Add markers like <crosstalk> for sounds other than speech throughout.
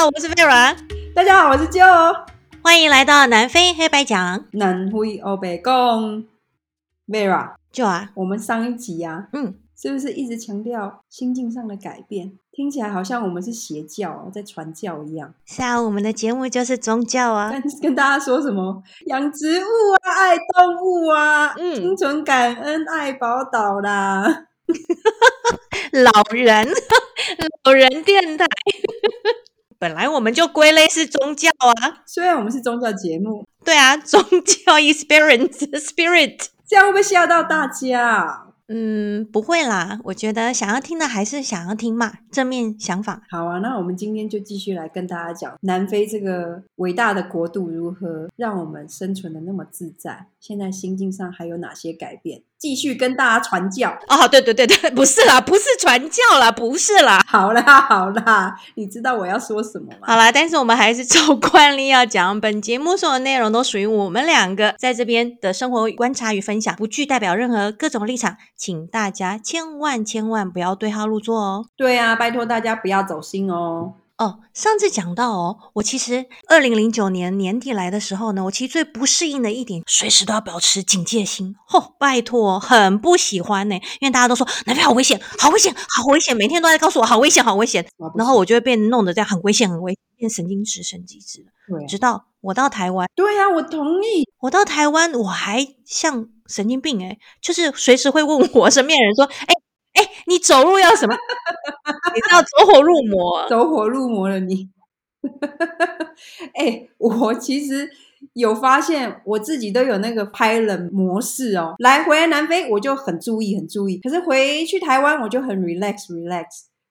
好，我是 Vera。大家好，我是 Joe。欢迎来到南非黑白讲。南非欧白讲，Vera。Joe 啊，我们上一集啊，嗯，是不是一直强调心境上的改变？听起来好像我们是邪教在传教一样。是啊，我们的节目就是宗教啊。跟跟大家说什么？养植物啊，爱动物啊，嗯，心存感恩，爱宝岛啦。<laughs> 老人，<laughs> 老人电台，本来我们就归类是宗教啊。虽然我们是宗教节目，对啊，<laughs> 宗教 experience，spirit，这样会不会吓到大家？嗯，不会啦。我觉得想要听的还是想要听嘛，正面想法。好啊，那我们今天就继续来跟大家讲南非这个伟大的国度如何让我们生存的那么自在。现在心境上还有哪些改变？继续跟大家传教哦，对对对对，不是啦，<laughs> 不是传教啦，不是啦。好啦好啦，你知道我要说什么吗？好啦，但是我们还是照惯例要讲，本节目所有内容都属于我们两个在这边的生活观察与分享，不具代表任何各种立场，请大家千万千万不要对号入座哦。对啊，拜托大家不要走心哦。哦，上次讲到哦，我其实二零零九年年底来的时候呢，我其实最不适应的一点，随时都要保持警戒心。吼、哦，拜托，很不喜欢呢，因为大家都说南非好危险，好危险，好危险，每天都在告诉我好危险，好危险，然后我就会被弄得这样很危险，很危险，变神经质，神经质。对，直到我到台湾，对呀、啊，我同意。我到台湾，我还像神经病诶，就是随时会问我身边人说，哎。哎，你走路要什么？你知道走火入魔，<laughs> 走火入魔了你。哎，我其实有发现，我自己都有那个拍冷模式哦。来回来南非，我就很注意，很注意。可是回去台湾，我就很 relax，relax。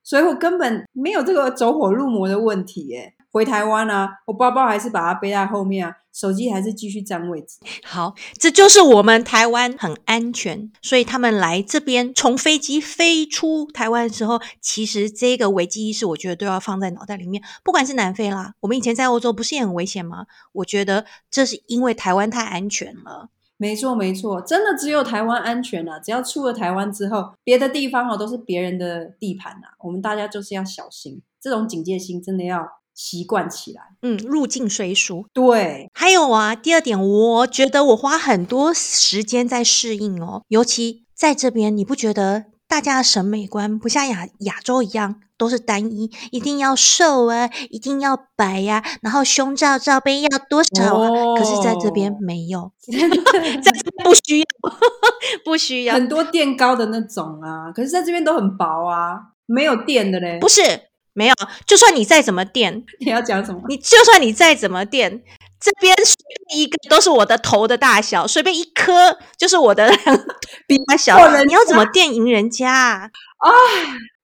所以我根本没有这个走火入魔的问题耶。回台湾啊，我包包还是把它背在后面啊，手机还是继续占位置。<laughs> 好，这就是我们台湾很安全，所以他们来这边从飞机飞出台湾的时候，其实这个危机意识，我觉得都要放在脑袋里面。不管是南非啦，我们以前在欧洲不是也很危险吗？我觉得这是因为台湾太安全了。没错，没错，真的只有台湾安全啊！只要出了台湾之后，别的地方哦都是别人的地盘啊。我们大家就是要小心，这种警戒心真的要。习惯起来，嗯，入境随俗。对，还有啊，第二点，我觉得我花很多时间在适应哦，尤其在这边，你不觉得大家的审美观不像亚亚洲一样都是单一，一定要瘦啊，一定要白呀、啊，然后胸罩罩杯要多少啊？哦、可是在这边没有，<laughs> 这不需要，<laughs> 不需要很多垫高的那种啊，可是在这边都很薄啊，没有垫的嘞，不是。没有，就算你再怎么垫，<laughs> 你要讲什么？你就算你再怎么垫，这边随便一个都是我的头的大小，随便一颗就是我的 <laughs> 比他小。你要怎么垫赢人家啊？啊，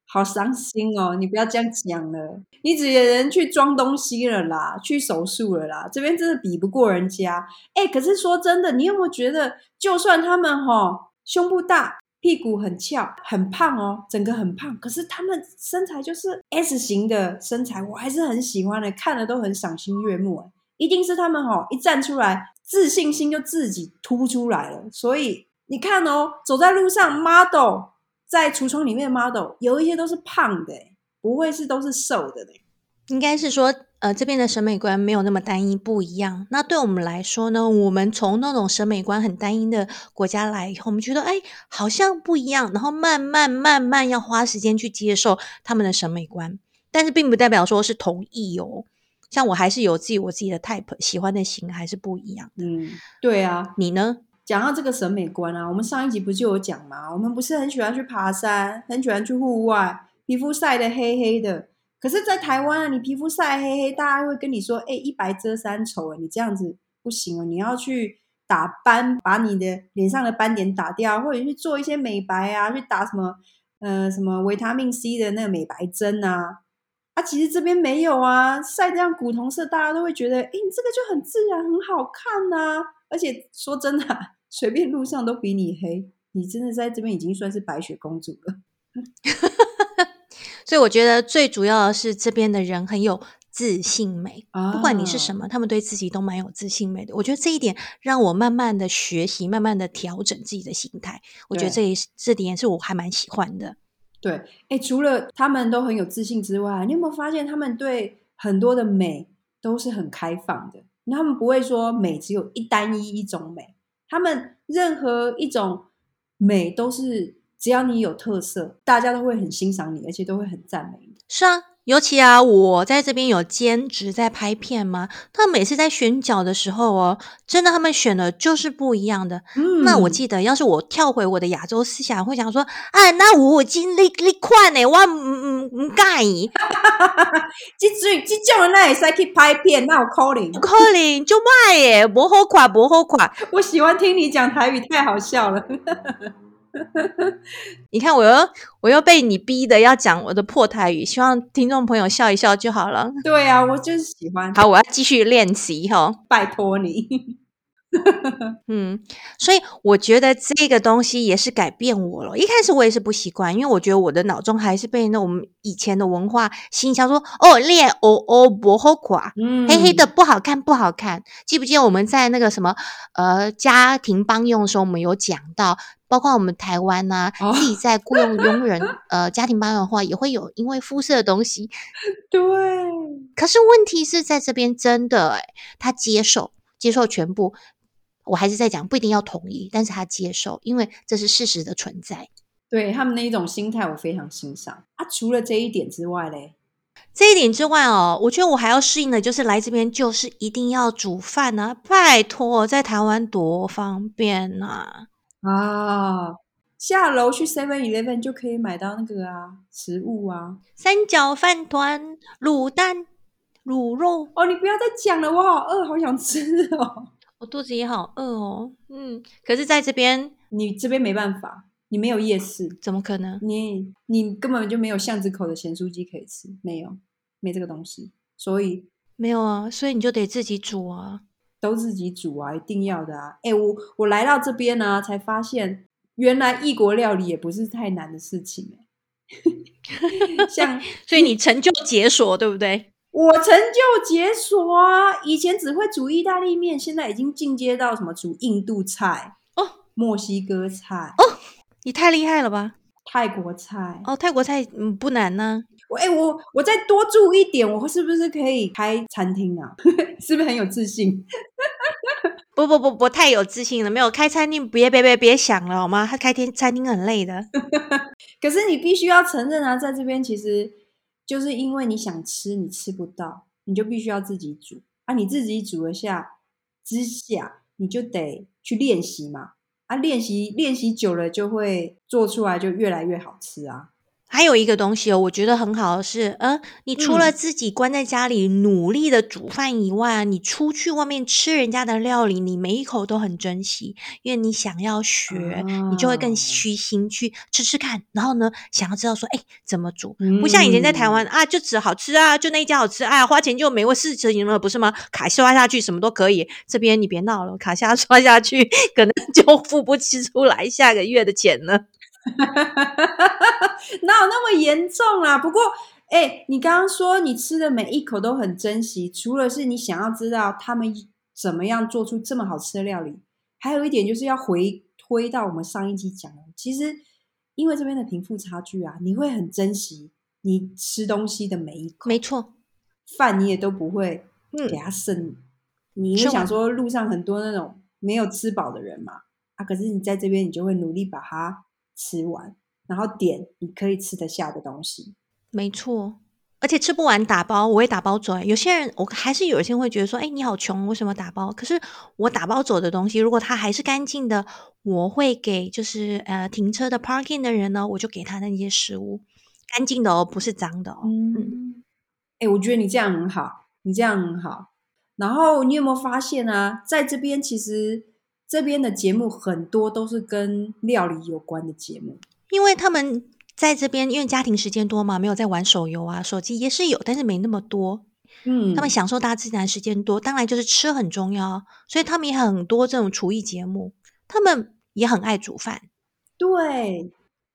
好伤心哦！你不要这样讲了，你只能去装东西了啦，去手术了啦。这边真的比不过人家。哎，可是说真的，你有没有觉得，就算他们哈、哦、胸部大？屁股很翘，很胖哦，整个很胖。可是他们身材就是 S 型的身材，我还是很喜欢的，看了都很赏心悦目。一定是他们哦，一站出来，自信心就自己突出来了。所以你看哦，走在路上，model 在橱窗里面 model 有一些都是胖的，不会是都是瘦的嘞。应该是说，呃，这边的审美观没有那么单一，不一样。那对我们来说呢，我们从那种审美观很单一的国家来以后，我们觉得，哎，好像不一样。然后慢慢慢慢要花时间去接受他们的审美观，但是并不代表说是同意哦。像我还是有自己我自己的 type，喜欢的型还是不一样的。嗯，对啊，你呢？讲到这个审美观啊，我们上一集不就有讲吗？我们不是很喜欢去爬山，很喜欢去户外，皮肤晒得黑黑的。可是，在台湾啊，你皮肤晒黑黑，大家会跟你说：“哎，一白遮三丑啊，你这样子不行哦，你要去打斑，把你的脸上的斑点打掉，或者去做一些美白啊，去打什么呃什么维他命 C 的那个美白针啊。”啊，其实这边没有啊，晒这样古铜色，大家都会觉得：“哎，你这个就很自然，很好看呐。”而且说真的，随便路上都比你黑，你真的在这边已经算是白雪公主了。<laughs> 所以我觉得最主要的是这边的人很有自信美，啊、不管你是什么，他们对自己都蛮有自信美的。我觉得这一点让我慢慢的学习，慢慢的调整自己的心态。我觉得这一这点是我还蛮喜欢的。对，哎，除了他们都很有自信之外，你有没有发现他们对很多的美都是很开放的，他们不会说美只有一单一一种美，他们任何一种美都是只要你有特色，大家都会很欣赏你，而且都会很赞美你。是啊。尤其啊，我在这边有兼职在拍片嘛，他每次在选角的时候哦，真的他们选的就是不一样的。嗯，那我记得，要是我跳回我的亚洲思想，会想说，哎，那我已经你你快呢，我唔唔唔介意。<laughs> 这最即种人那也是去拍片，那我 calling calling 就卖耶，不好垮不好垮。<laughs> 我喜欢听你讲台语，太好笑了。<laughs> 你看，我又我又被你逼的要讲我的破台语，希望听众朋友笑一笑就好了。对啊，我就是喜欢。好，我要继续练习哈，拜托你。<laughs> 嗯，所以我觉得这个东西也是改变我了。一开始我也是不习惯，因为我觉得我的脑中还是被那我们以前的文化形象说哦，练哦哦不好垮，嗯，黑黑的不好看不好看。记不记得我们在那个什么呃家庭帮佣的时候，我们有讲到，包括我们台湾呐、自己在雇佣佣人 <laughs> 呃家庭帮佣的话，也会有因为肤色的东西。<laughs> 对，可是问题是在这边真的诶，他接受接受全部。我还是在讲，不一定要同意，但是他接受，因为这是事实的存在。对他们那一种心态，我非常欣赏。啊，除了这一点之外嘞，这一点之外哦，我觉得我还要适应的，就是来这边就是一定要煮饭啊！拜托，在台湾多方便啊！啊，下楼去 Seven Eleven 就可以买到那个啊食物啊，三角饭团、卤蛋、卤肉。哦，你不要再讲了，我好饿，好想吃哦。我肚子也好饿哦，嗯，可是在这边，你这边没办法，你没有夜市，怎么可能？你你根本就没有巷子口的咸酥鸡可以吃，没有，没这个东西，所以没有啊，所以你就得自己煮啊，都自己煮啊，一定要的啊！哎，我我来到这边呢、啊，才发现原来异国料理也不是太难的事情哎，<laughs> 像，<laughs> 所以你成就解锁，对不对？我成就解锁啊！以前只会煮意大利面，现在已经进阶到什么煮印度菜哦，墨西哥菜哦，你太厉害了吧？泰国菜哦，泰国菜嗯不难呢、啊。我哎，我我再多注一点，我是不是可以开餐厅啊？<laughs> 是不是很有自信？<laughs> 不不不不太有自信了，没有开餐厅，别别别别想了好吗？他开天餐厅很累的。<laughs> 可是你必须要承认啊，在这边其实。就是因为你想吃，你吃不到，你就必须要自己煮啊！你自己煮了下之下，你就得去练习嘛啊！练习练习久了，就会做出来，就越来越好吃啊！还有一个东西哦，我觉得很好的是，嗯，你除了自己关在家里努力的煮饭以外，嗯，你出去外面吃人家的料理，你每一口都很珍惜，因为你想要学，哦，你就会更虚心去吃吃看，然后呢，想要知道说，哎，怎么煮？嗯，不像以前在台湾啊，就只好吃啊，就那一家好吃，啊，花钱就没事情了，不是吗？卡刷下去什么都可以，这边你别闹了，卡下刷下去，<laughs> 可能就付不起出来下个月的钱了。<laughs> 哪有那么严重啊？不过，哎、欸，你刚刚说你吃的每一口都很珍惜，除了是你想要知道他们怎么样做出这么好吃的料理，还有一点就是要回推到我们上一集讲的，其实因为这边的贫富差距啊，你会很珍惜你吃东西的每一口。没错，饭你也都不会给他剩，嗯、你会想说路上很多那种没有吃饱的人嘛，啊，可是你在这边，你就会努力把它。吃完，然后点你可以吃得下的东西。没错，而且吃不完打包，我会打包走。有些人，我还是有一些人会觉得说：“哎，你好穷，为什么打包？”可是我打包走的东西，如果它还是干净的，我会给就是呃停车的 parking 的人呢，我就给他那些食物，干净的哦，不是脏的哦。嗯，哎，我觉得你这样很好，你这样很好。然后你有没有发现啊，在这边其实。这边的节目很多都是跟料理有关的节目，因为他们在这边，因为家庭时间多嘛，没有在玩手游啊，手机也是有，但是没那么多。嗯，他们享受大自然时间多，当然就是吃很重要，所以他们也很多这种厨艺节目，他们也很爱煮饭。对，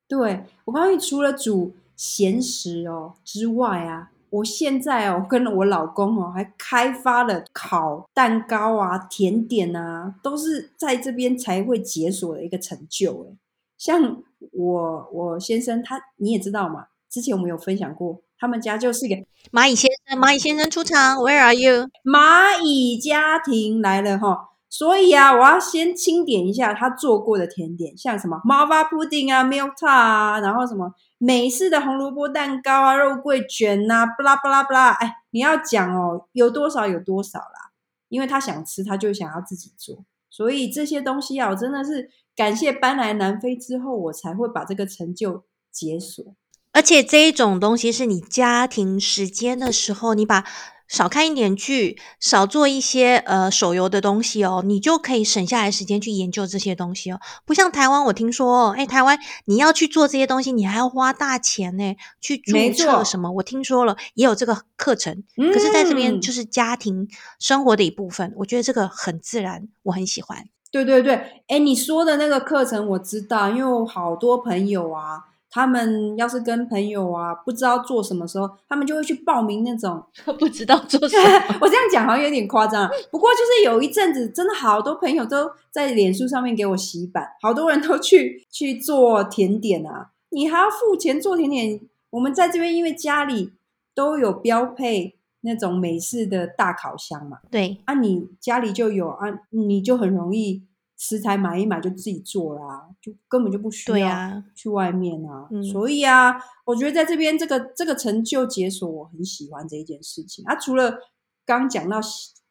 对，我告诉你，除了煮咸食哦之外啊。我现在哦，跟我老公哦，还开发了烤蛋糕啊、甜点啊，都是在这边才会解锁的一个成就诶。像我我先生他，你也知道嘛，之前我们有分享过，他们家就是一个蚂蚁先生，蚂蚁先生出场，Where are you？蚂蚁家庭来了哈。所以啊，我要先清点一下他做过的甜点，像什么 Malva pudding 啊 Milk t a 啊，然后什么美式的红萝卜蛋糕啊，肉桂卷啊，巴拉巴拉巴拉。哎，你要讲哦，有多少有多少啦，因为他想吃，他就想要自己做。所以这些东西啊，我真的是感谢搬来南非之后，我才会把这个成就解锁。而且这一种东西是你家庭时间的时候，你把。少看一点剧，少做一些呃手游的东西哦，你就可以省下来时间去研究这些东西哦。不像台湾，我听说哦，哎，台湾你要去做这些东西，你还要花大钱呢，去注册什么？我听说了，也有这个课程。嗯，可是在这边就是家庭生活的一部分，我觉得这个很自然，我很喜欢。对对对，哎，你说的那个课程我知道，因为我好多朋友啊。他们要是跟朋友啊，不知道做什么时候，他们就会去报名那种 <laughs> 不知道做什么。<laughs> 我这样讲好像有点夸张，不过就是有一阵子，真的好多朋友都在脸书上面给我洗版，好多人都去去做甜点啊。你还要付钱做甜点？我们在这边因为家里都有标配那种美式的大烤箱嘛，对，啊，你家里就有啊，你就很容易。食材买一买就自己做啦，就根本就不需要去外面啊。啊所以啊，我觉得在这边这个这个成就解锁，我很喜欢这一件事情啊。除了刚讲到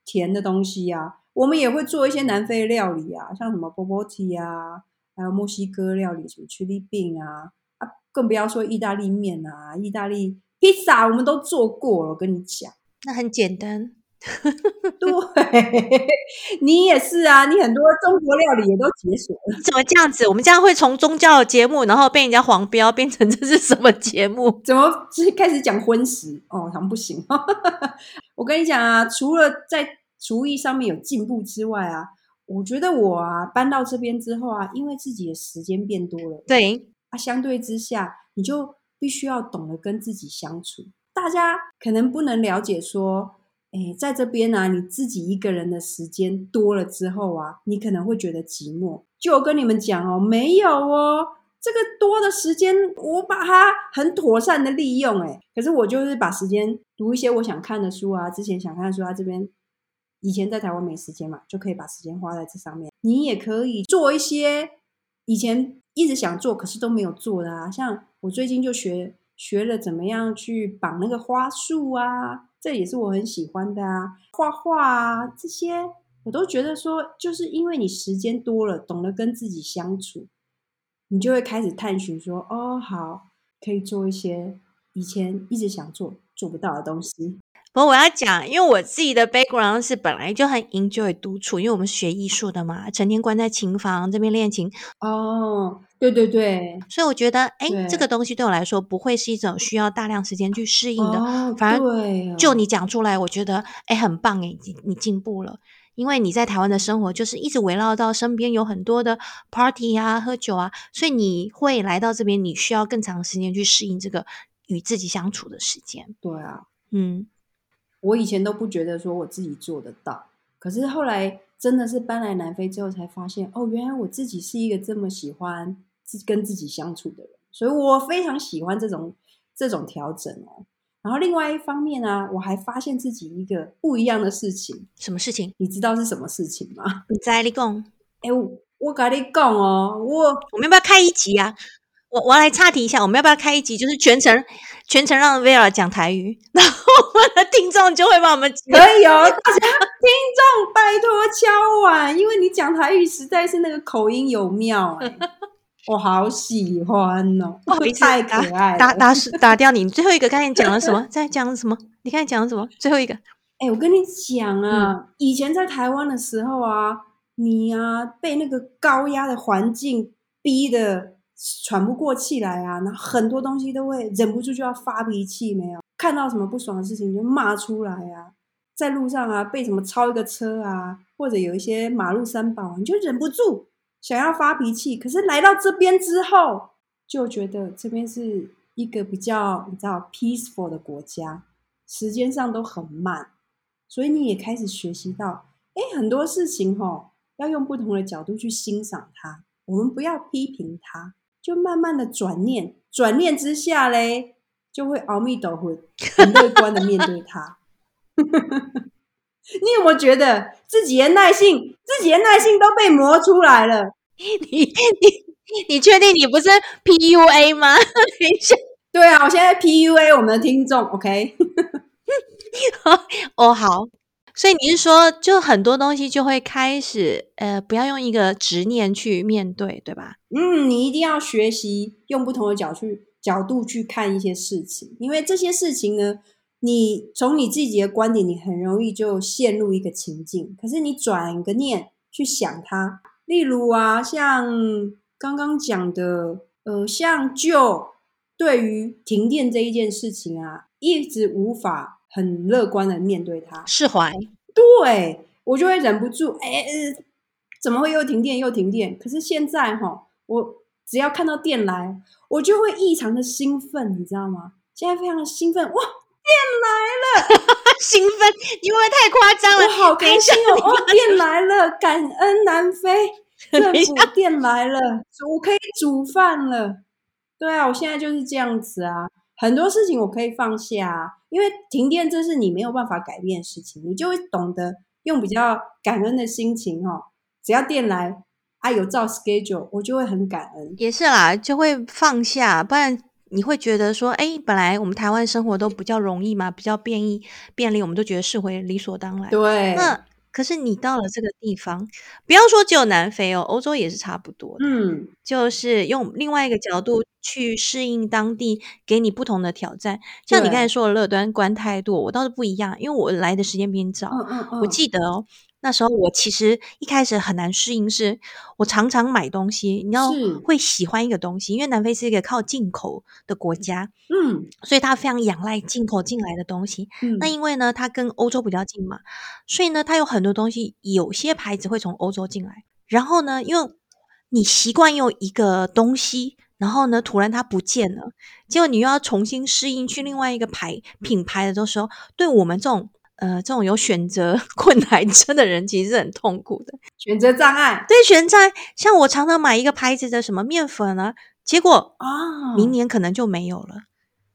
甜的东西啊，我们也会做一些南非料理啊，像什么 bobo tea 啊，还有墨西哥料理什么 chili bean 啊，啊，更不要说意大利面啊，意大利披萨我们都做过了。我跟你讲，那很简单。<laughs> 对，你也是啊，你很多中国料理也都解锁了。<laughs> 怎么这样子？我们这样会从宗教节目，然后被人家黄标，变成这是什么节目？<laughs> 怎么开始讲荤食？哦，他们不行。我跟你讲啊，除了在厨艺上面有进步之外啊，我觉得我啊搬到这边之后啊，因为自己的时间变多了，对啊，相对之下，你就必须要懂得跟自己相处。大家可能不能了解说。哎，在这边啊，你自己一个人的时间多了之后啊，你可能会觉得寂寞。就我跟你们讲哦，没有哦，这个多的时间我把它很妥善的利用。哎，可是我就是把时间读一些我想看的书啊，之前想看的书啊，这边以前在台湾没时间嘛，就可以把时间花在这上面。你也可以做一些以前一直想做可是都没有做的啊，像我最近就学学了怎么样去绑那个花束啊。这也是我很喜欢的啊，画画啊，这些我都觉得说，就是因为你时间多了，懂得跟自己相处，你就会开始探寻说，哦，好，可以做一些以前一直想做做不到的东西。不过我要讲，因为我自己的 background 是本来就很 enjoy 独处，因为我们是学艺术的嘛，成天关在琴房这边练琴。哦，对对对，所以我觉得，哎，这个东西对我来说不会是一种需要大量时间去适应的，哦、反而就你讲出来，我觉得，哎，很棒，哎，你你进步了，因为你在台湾的生活就是一直围绕到身边有很多的 party 啊、喝酒啊，所以你会来到这边，你需要更长时间去适应这个与自己相处的时间。对啊，嗯。我以前都不觉得说我自己做得到，可是后来真的是搬来南非之后才发现，哦，原来我自己是一个这么喜欢跟自己相处的人，所以我非常喜欢这种这种调整哦。然后另外一方面呢、啊，我还发现自己一个不一样的事情。什么事情？你知道是什么事情吗？<laughs> 你在你讲。哎，我我跟你讲哦，我我们要不要开一集啊？我我要来岔题一下，我们要不要开一集？就是全程全程让 Vera 讲台语，然后我们的听众就会把我们可以哦，大家听众拜托敲碗，因为你讲台语实在是那个口音有妙哎，<laughs> 我好喜欢哦，太可爱了，打打打，打掉你，你最后一个刚才讲了什么？在讲什么？你刚才讲了什么？最后一个，哎，我跟你讲啊，嗯、以前在台湾的时候啊，你啊被那个高压的环境逼的。喘不过气来啊，然后很多东西都会忍不住就要发脾气，没有看到什么不爽的事情就骂出来啊，在路上啊被什么超一个车啊，或者有一些马路三宝，你就忍不住想要发脾气。可是来到这边之后，就觉得这边是一个比较你知道 peaceful 的国家，时间上都很慢，所以你也开始学习到，诶，很多事情吼要用不同的角度去欣赏它，我们不要批评它。就慢慢的转念，转念之下嘞，就会阿弥陀佛，很乐观的面对它。<laughs> 你有没有觉得自己的耐性，自己的耐性都被磨出来了？<laughs> 你你你确定你不是 PUA 吗？等一下，对啊，我现在 PUA 我们的听众，OK？<laughs> 哦，好。所以你是说，就很多东西就会开始，呃，不要用一个执念去面对，对吧？嗯，你一定要学习用不同的角去角度去看一些事情，因为这些事情呢，你从你自己的观点，你很容易就陷入一个情境。可是你转个念去想它，例如啊，像刚刚讲的，呃，像就对于停电这一件事情啊，一直无法。很乐观的面对它，释怀。对，我就会忍不住，哎、欸，怎么会又停电又停电？可是现在哈，我只要看到电来，我就会异常的兴奋，你知道吗？现在非常的兴奋，哇，电来了，<laughs> 兴奋，因为太夸张了，我好开心哦，哦，电来了，感恩南非 <laughs> 政府，电来了，我可以煮饭了。对啊，我现在就是这样子啊。很多事情我可以放下，因为停电这是你没有办法改变的事情，你就会懂得用比较感恩的心情哦。只要电来啊，有照 schedule，我就会很感恩。也是啦，就会放下，不然你会觉得说，哎，本来我们台湾生活都比较容易嘛，比较便利便利，我们都觉得是会理所当然。对，那。可是你到了这个地方，不要说只有南非哦，欧洲也是差不多的。嗯，就是用另外一个角度去适应当地，给你不同的挑战。像你刚才说的乐端观态度，我倒是不一样，因为我来的时间比你早。嗯嗯嗯，我记得哦。那时候我其实一开始很难适应，是我常常买东西，你要会喜欢一个东西，因为南非是一个靠进口的国家，嗯，所以它非常仰赖进口进来的东西。嗯，那因为呢，它跟欧洲比较近嘛，所以呢，它有很多东西，有些牌子会从欧洲进来。然后呢，因为你习惯用一个东西，然后呢，突然它不见了，结果你又要重新适应去另外一个牌品牌的时候，对我们这种。呃，这种有选择 <laughs> 困难症的人其实是很痛苦的，选择障碍。对，选择障碍。像我常常买一个牌子的什么面粉啊，结果啊，明年可能就没有了。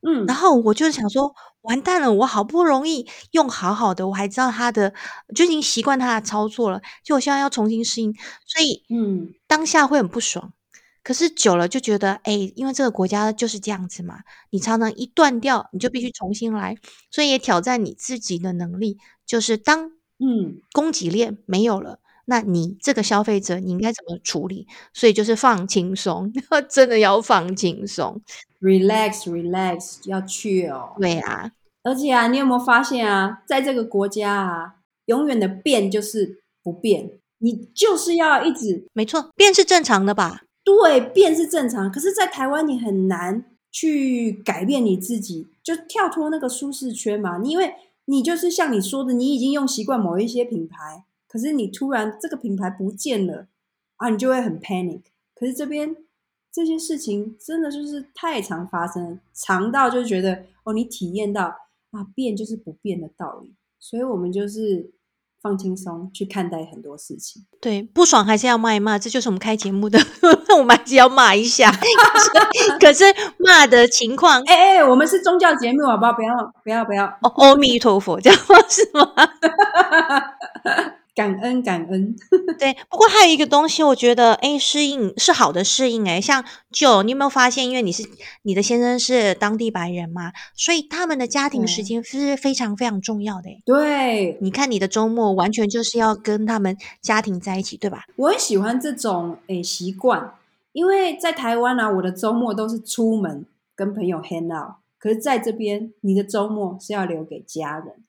嗯，然后我就想说，完蛋了，我好不容易用好好的，我还知道它的，就已经习惯它的操作了，就我现在要重新适应，所以嗯，当下会很不爽。可是久了就觉得，哎，因为这个国家就是这样子嘛，你常常一断掉，你就必须重新来，所以也挑战你自己的能力。就是当嗯供给链没有了，那你这个消费者你应该怎么处理？所以就是放轻松，<laughs> 真的要放轻松，relax relax，要去哦。对啊，而且啊，你有没有发现啊，在这个国家啊，永远的变就是不变，你就是要一直，没错，变是正常的吧？对，变是正常，可是，在台湾你很难去改变你自己，就跳脱那个舒适圈嘛。你因为你就是像你说的，你已经用习惯某一些品牌，可是你突然这个品牌不见了啊，你就会很 panic。可是这边这些事情真的就是太常发生，常到就觉得哦，你体验到啊，变就是不变的道理，所以我们就是。放轻松去看待很多事情，对，不爽还是要骂一骂，这就是我们开节目的，<laughs> 我们还是要骂一下。<laughs> 可是骂的情况，哎哎、欸欸，我们是宗教节目，好不好？不要不要不要，哦，阿弥陀佛，这样吗？<laughs> 是吗？感恩感恩，<laughs> 对。不过还有一个东西，我觉得，哎，适应是好的适应，哎，像就你有没有发现，因为你是你的先生是当地白人嘛，所以他们的家庭时间是非常非常重要的。对，你看你的周末完全就是要跟他们家庭在一起，对吧？我很喜欢这种哎习惯，因为在台湾啊，我的周末都是出门跟朋友 hang out，可是在这边，你的周末是要留给家人。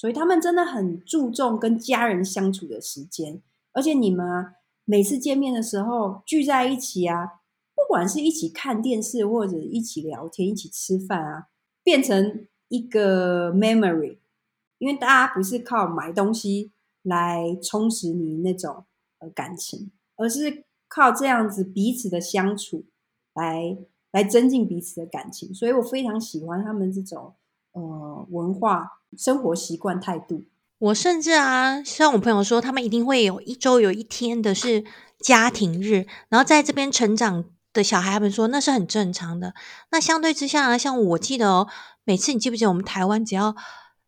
所以他们真的很注重跟家人相处的时间，而且你们啊，每次见面的时候聚在一起啊，不管是一起看电视或者一起聊天、一起吃饭啊，变成一个 memory，因为大家不是靠买东西来充实你那种呃感情，而是靠这样子彼此的相处来来增进彼此的感情。所以我非常喜欢他们这种呃文化。生活习惯态度，我甚至啊，像我朋友说，他们一定会有一周有一天的是家庭日，然后在这边成长的小孩们说那是很正常的。那相对之下呢，像我记得哦，每次你记不记得我们台湾只要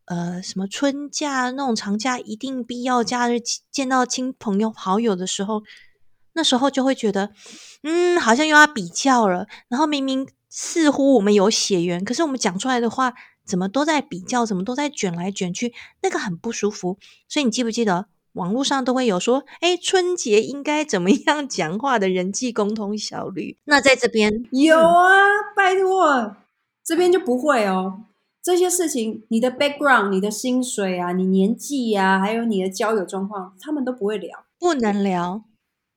呃什么春假那种长假，一定必要假日见到亲朋友好友的时候，那时候就会觉得，嗯，好像又要比较了。然后明明似乎我们有血缘，可是我们讲出来的话怎么都在比较，怎么都在卷来卷去，那个很不舒服。所以你记不记得？网络上都会有说，哎，春节应该怎么样讲话的人际沟通效率？那在这边有啊，嗯、拜托，这边就不会哦。这些事情，你的 background、你的薪水啊、你年纪啊，还有你的交友状况，他们都不会聊，不能聊。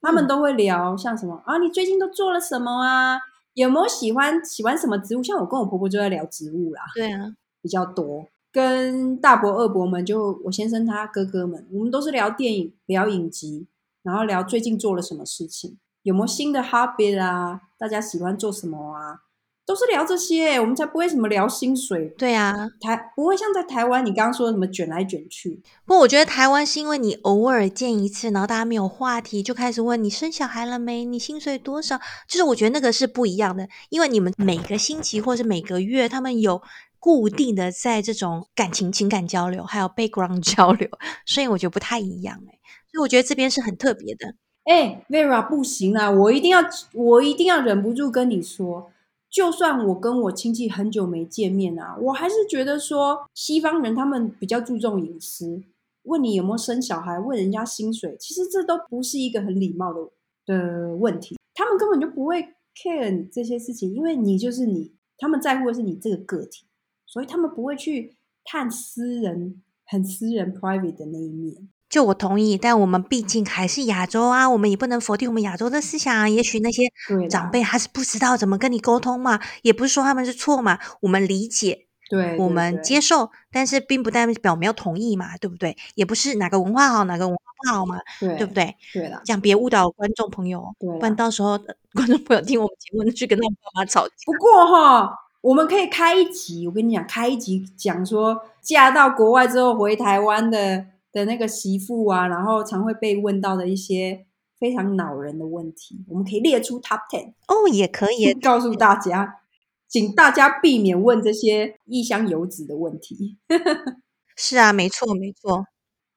他们都会聊像什么啊？你最近都做了什么啊？有没有喜欢喜欢什么植物？像我跟我婆婆就在聊植物啦。对啊，比较多。跟大伯、二伯们，就我先生他哥哥们，我们都是聊电影、聊影集，然后聊最近做了什么事情，有没有新的 hobby 啊？大家喜欢做什么啊？都是聊这些，我们才不会什么聊薪水。对啊，台不会像在台湾，你刚刚说什么卷来卷去。不过我觉得台湾是因为你偶尔见一次，然后大家没有话题，就开始问你生小孩了没？你薪水多少？就是我觉得那个是不一样的，因为你们每个星期或是每个月，他们有。固定的在这种感情、情感交流，还有 background 交流，所以我觉得不太一样哎。所以我觉得这边是很特别的。哎，Vera 不行啊，我一定要，我一定要忍不住跟你说，就算我跟我亲戚很久没见面啊，我还是觉得说西方人他们比较注重隐私，问你有没有生小孩，问人家薪水，其实这都不是一个很礼貌的的问题。他们根本就不会 care 这些事情，因为你就是你，他们在乎的是你这个个体。所以他们不会去探私人、很私人、private 的那一面。就我同意，但我们毕竟还是亚洲啊，我们也不能否定我们亚洲的思想啊。也许那些长辈他是不知道怎么跟你沟通嘛，也不是说他们是错嘛。我们理解，对，我们接受，但是并不代表我们要同意嘛，对不对？也不是哪个文化好，哪个文化不好嘛，对，对不对？对了，这样别误导观众朋友，不然到时候观众朋友听我们节目，去跟他们爸妈吵架。不过哈。我们可以开一集，我跟你讲，开一集讲说嫁到国外之后回台湾的的那个媳妇啊，然后常会被问到的一些非常恼人的问题，我们可以列出 top ten 哦，也可以 <laughs> 告诉大家，请大家避免问这些异乡游子的问题。<laughs> 是啊，没错没错。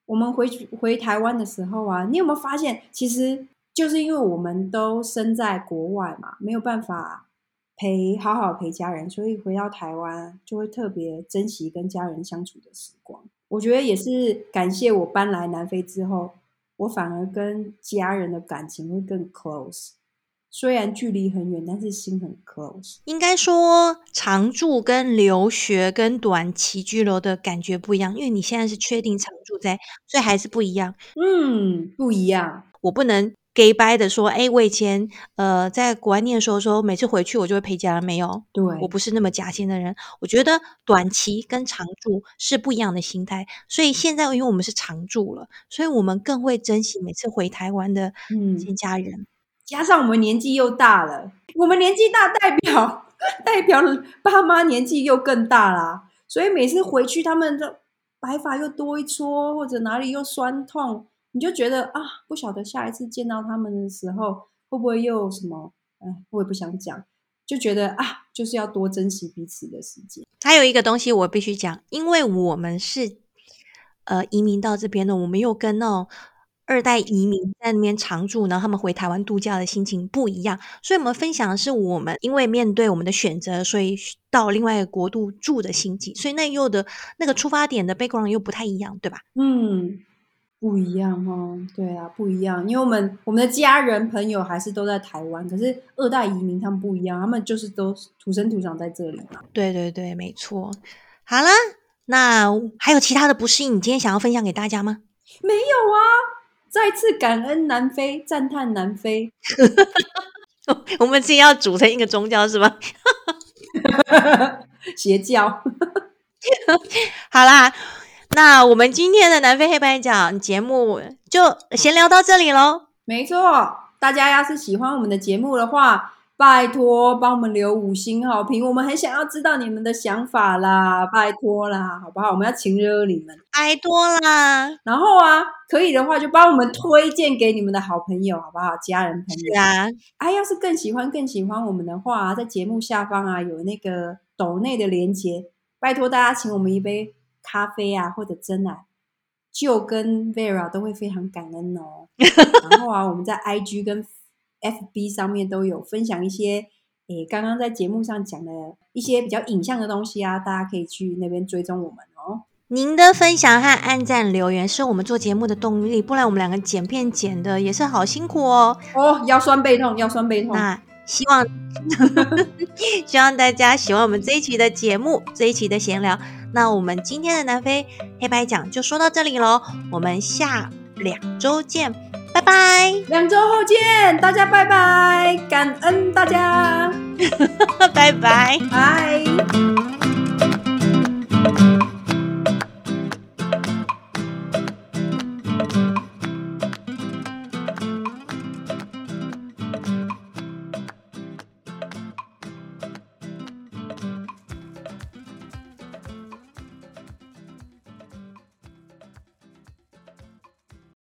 我们回回台湾的时候啊，你有没有发现，其实就是因为我们都身在国外嘛，没有办法。陪好好陪家人，所以回到台湾就会特别珍惜跟家人相处的时光。我觉得也是感谢我搬来南非之后，我反而跟家人的感情会更 close。虽然距离很远，但是心很 close。应该说，常住跟留学跟短期居留的感觉不一样，因为你现在是确定常住在，所以还是不一样。嗯，不一样。我不能。给掰的说，哎，我以前呃在国外念书的时候，每次回去我就会陪家人，没有，对，我不是那么假心的人。我觉得短期跟常住是不一样的心态，所以现在因为我们是常住了，所以我们更会珍惜每次回台湾的见家人。嗯，加上我们年纪又大了，我们年纪大代表 <laughs> 代表爸妈年纪又更大啦，所以每次回去他们的白发又多一撮，或者哪里又酸痛。你就觉得啊，不晓得下一次见到他们的时候会不会又什么？哎，我也不想讲，就觉得啊，就是要多珍惜彼此的时间。还有一个东西我必须讲，因为我们是呃移民到这边的，我们又跟那种二代移民在那边常住，然后他们回台湾度假的心情不一样，所以我们分享的是我们因为面对我们的选择，所以到另外一个国度住的心情，所以那又的那个出发点的 background 又不太一样，对吧？嗯。不一样哦，对啊，不一样，因为我们我们的家人朋友还是都在台湾，可是二代移民他们不一样，他们就是都土生土长在这里嘛。对对对，没错。好了，那还有其他的不适应，你今天想要分享给大家吗？没有啊，再次感恩南非，赞叹南非。<laughs> 我们今天要组成一个宗教是吗？<laughs> 邪教。<laughs> 好啦。那我们今天的南非黑白讲节目就先聊到这里喽。没错，大家要是喜欢我们的节目的话，拜托帮我们留五星好评，我们很想要知道你们的想法啦，拜托啦，好不好？我们要情惹你们，拜托啦。然后啊，可以的话就帮我们推荐给你们的好朋友，好不好？家人朋友。是啊，哎，要是更喜欢更喜欢我们的话，在节目下方啊有那个抖内的连接，拜托大家请我们一杯咖啡啊，或者真奶，就跟 Vera 都会非常感恩哦。<laughs> 然后啊，我们在 IG 跟 FB 上面都有分享一些，诶，刚刚在节目上讲的一些比较影像的东西啊，大家可以去那边追踪我们哦。您的分享和按赞留言是我们做节目的动力，不然我们两个剪片剪的也是好辛苦哦。哦，腰酸背痛，腰酸背痛。那希望 <laughs> 希望大家喜欢我们这一期的节目，这一期的闲聊。那我们今天的南非黑白讲就说到这里喽，我们下两周见。拜拜，两周后见，大家拜拜，感恩大家，<laughs> 拜拜，拜。